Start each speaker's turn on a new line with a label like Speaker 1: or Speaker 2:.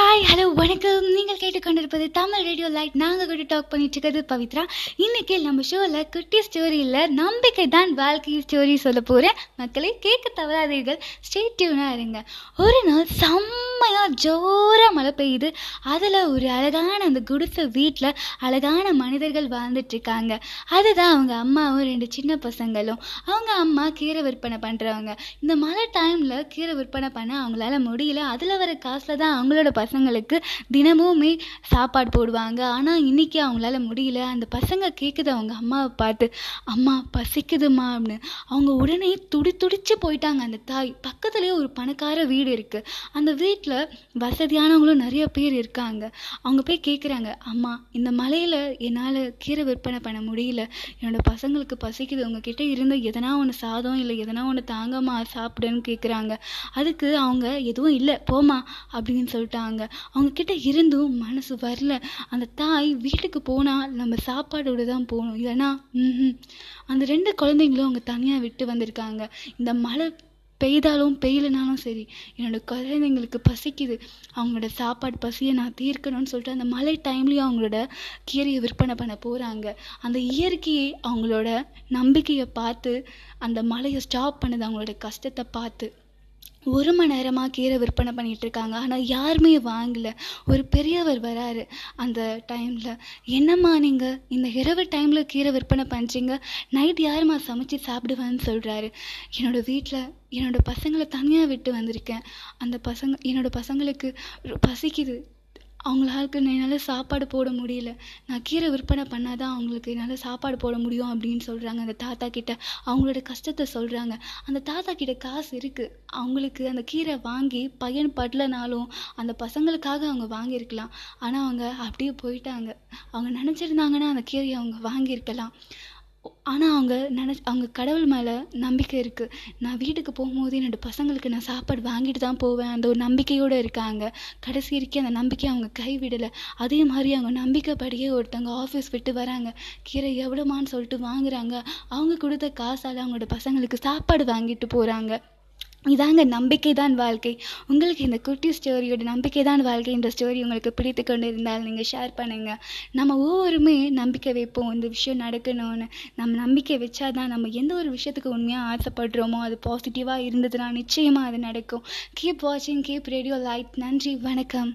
Speaker 1: Hi hello வணக்கம். நீங்கள் கேட்டுக்கொண்டிருப்பது தமிழ் ரேடியோ லைட் நாங்கள் கூட டாக் பண்ணிட்டு இருக்கிறது பவித்ரா. இன்னைக்கு நம்ம ஷோவில் குட்டி ஸ்டோரியில் நம்பிக்கை தான் வாழ்க்கை ஸ்டோரி சொல்ல போகிறேன் மக்களை கேட்க தவறாதீர்கள். ஸ்டேட் டியூனாக இருங்க. ஒரு நாள் செம்மையாக ஜோராக மழை பெய்யுது. அதில் ஒரு அழகான அந்த குடிசை வீட்டில் அழகான மனிதர்கள் வாழ்ந்துட்டுருக்காங்க. அதுதான் அவங்க அம்மாவும் ரெண்டு சின்ன பசங்களும். அவங்க அம்மா கீரை விற்பனை பண்ணுறவங்க இந்த மழை டைமில் கீரை விற்பனை பண்ண அவங்களால முடியல. அதில் வர காசில் தான் அவங்களோட பசங்களுக்கு தினமுமே சாப்பாடு போடுவாங்க. ஆனால் இன்னைக்கு அவங்களால முடியல. அந்த பசங்க கேட்குது அவங்க அம்மாவை பார்த்து அம்மா பசிக்குதுமா அப்படின்னு. அவங்க உடனே துடி துடிச்சு போயிட்டாங்க. அந்த தாய் பக்கத்துலேயே ஒரு பணக்கார வீடு இருக்குது அந்த வீட்டில் வசதியானவங்களும் நிறைய பேர் இருக்காங்க. அவங்க போய் கேட்குறாங்க அம்மா இந்த மலையில் என்னால் கீரை விற்பனை பண்ண முடியல. என்னோட பசங்களுக்கு பசிக்குது. உங்ககிட்ட இருந்து எதனா ஒன்று சாதம் இல்லை எதனா ஒன்று தாங்கம்மா சாப்பிடுன்னு கேட்குறாங்க அதுக்கு அவங்க எதுவும் இல்லை போமா அப்படின்னு சொல்லிட்டாங்க. அவங்க அவங்கக்கிட்ட இருந்தும் மனசு வரல. அந்த தாய் வீட்டுக்கு போனால் நம்ம சாப்பாடோடு தான் போகணும். இல்லைன்னா அந்த ரெண்டு குழந்தைங்களும் அவங்க தனியாக விட்டு வந்திருக்காங்க. இந்த மழை பெய்தாலும் பெய்யலனாலும் சரி என்னோட குழந்தைங்களுக்கு பசிக்குது. அவங்களோட சாப்பாடு பசியை நான் தீர்க்கணும்னு சொல்லிட்டு அந்த மழை டைம்லேயும் அவங்களோட கீரையை விற்பனை பண்ண போகிறாங்க அந்த இயற்கையை அவங்களோட நம்பிக்கையை பார்த்து அந்த மழையை ஸ்டாப் பண்ணுது அவங்களோட கஷ்டத்தை பார்த்து. ஒரு மணி நேரமாக கீரை விற்பனை பண்ணிகிட்ருக்காங்க இருக்காங்க. ஆனால் யாருமே வாங்கலை. ஒரு பெரியவர் வராரு அந்த டைமில் என்னம்மா நீங்கள் இந்த இரவு டைமில் கீரை விற்பனை பண்ணுறீங்க நைட் யாரும்மா சமைச்சு சாப்பிடுவேன்னு சொல்கிறாரு என்னோடய வீட்டில் என்னோட பசங்களை தனியாக விட்டு வந்திருக்கேன். அந்த பசங்க என்னோடய பசங்களுக்கு பசிக்குது. அவங்களுக்கு என்னால் சாப்பாடு போட முடியல. நான் கீரை விற்பனை பண்ணாதான் அவங்களுக்கு என்னால் சாப்பாடு போட முடியும் அப்படின்னு சொல்கிறாங்க அந்த தாத்தா கிட்ட அவங்களோட கஷ்டத்தை சொல்கிறாங்க அந்த தாத்தா கிட்ட காசு இருக்குது அவங்களுக்கு அந்த கீரை வாங்கி பையன் படலனாலும் அந்த பசங்களுக்காக அவங்க வாங்கியிருக்கலாம். ஆனால் அவங்க அப்படியே போயிட்டாங்க. அவங்க நினச்சிருந்தாங்கன்னா அந்த கீரையை அவங்க வாங்கியிருக்கலாம். ஆனால் அவங்க நினச்சி அவங்க கடவுள் மேலே நம்பிக்கை இருக்குது நான் வீட்டுக்கு போகும்போது என்னோட பசங்களுக்கு நான் சாப்பாடு வாங்கிட்டு தான் போவேன். அந்த ஒரு நம்பிக்கையோடு இருக்காங்க. கடைசி வரைக்கும் அந்த நம்பிக்கையை அவங்க கைவிடலை. அதே மாதிரி அவங்க நம்பிக்கைப்படியே ஒருத்தவங்க ஆஃபீஸ் விட்டு வராங்க. கீரை எவ்வளோமான்னு சொல்லிட்டு வாங்குறாங்க. அவங்க கொடுத்த காசால் அவங்களோட பசங்களுக்கு சாப்பாடு வாங்கிட்டு போகிறாங்க இதாங்க நம்பிக்கை தான் வாழ்க்கை. உங்களுக்கு இந்த குட்டி ஸ்டோரியோட நம்பிக்கை தான் வாழ்க்கை இந்த ஸ்டோரி உங்களுக்கு பிடித்து கொண்டு இருந்தால் நீங்கள் ஷேர் பண்ணுங்கள் நம்ம ஒவ்வொருமே நம்பிக்கை வைப்போம். இந்த விஷயம் நடக்கணும்னு நம்ம நம்பிக்கை வச்சாதான் நம்ம எந்த ஒரு விஷயத்துக்கு உண்மையாக ஆசைப்படுறோமோ அது பாசிட்டிவாக இருந்ததுன்னா நிச்சயமாக அது நடக்கும். கீப் வாட்சிங் கீப் ரேடியோ லைட் நன்றி வணக்கம்.